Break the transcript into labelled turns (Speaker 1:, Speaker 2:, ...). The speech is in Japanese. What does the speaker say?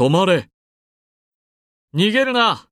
Speaker 1: 止まれ。逃げるな。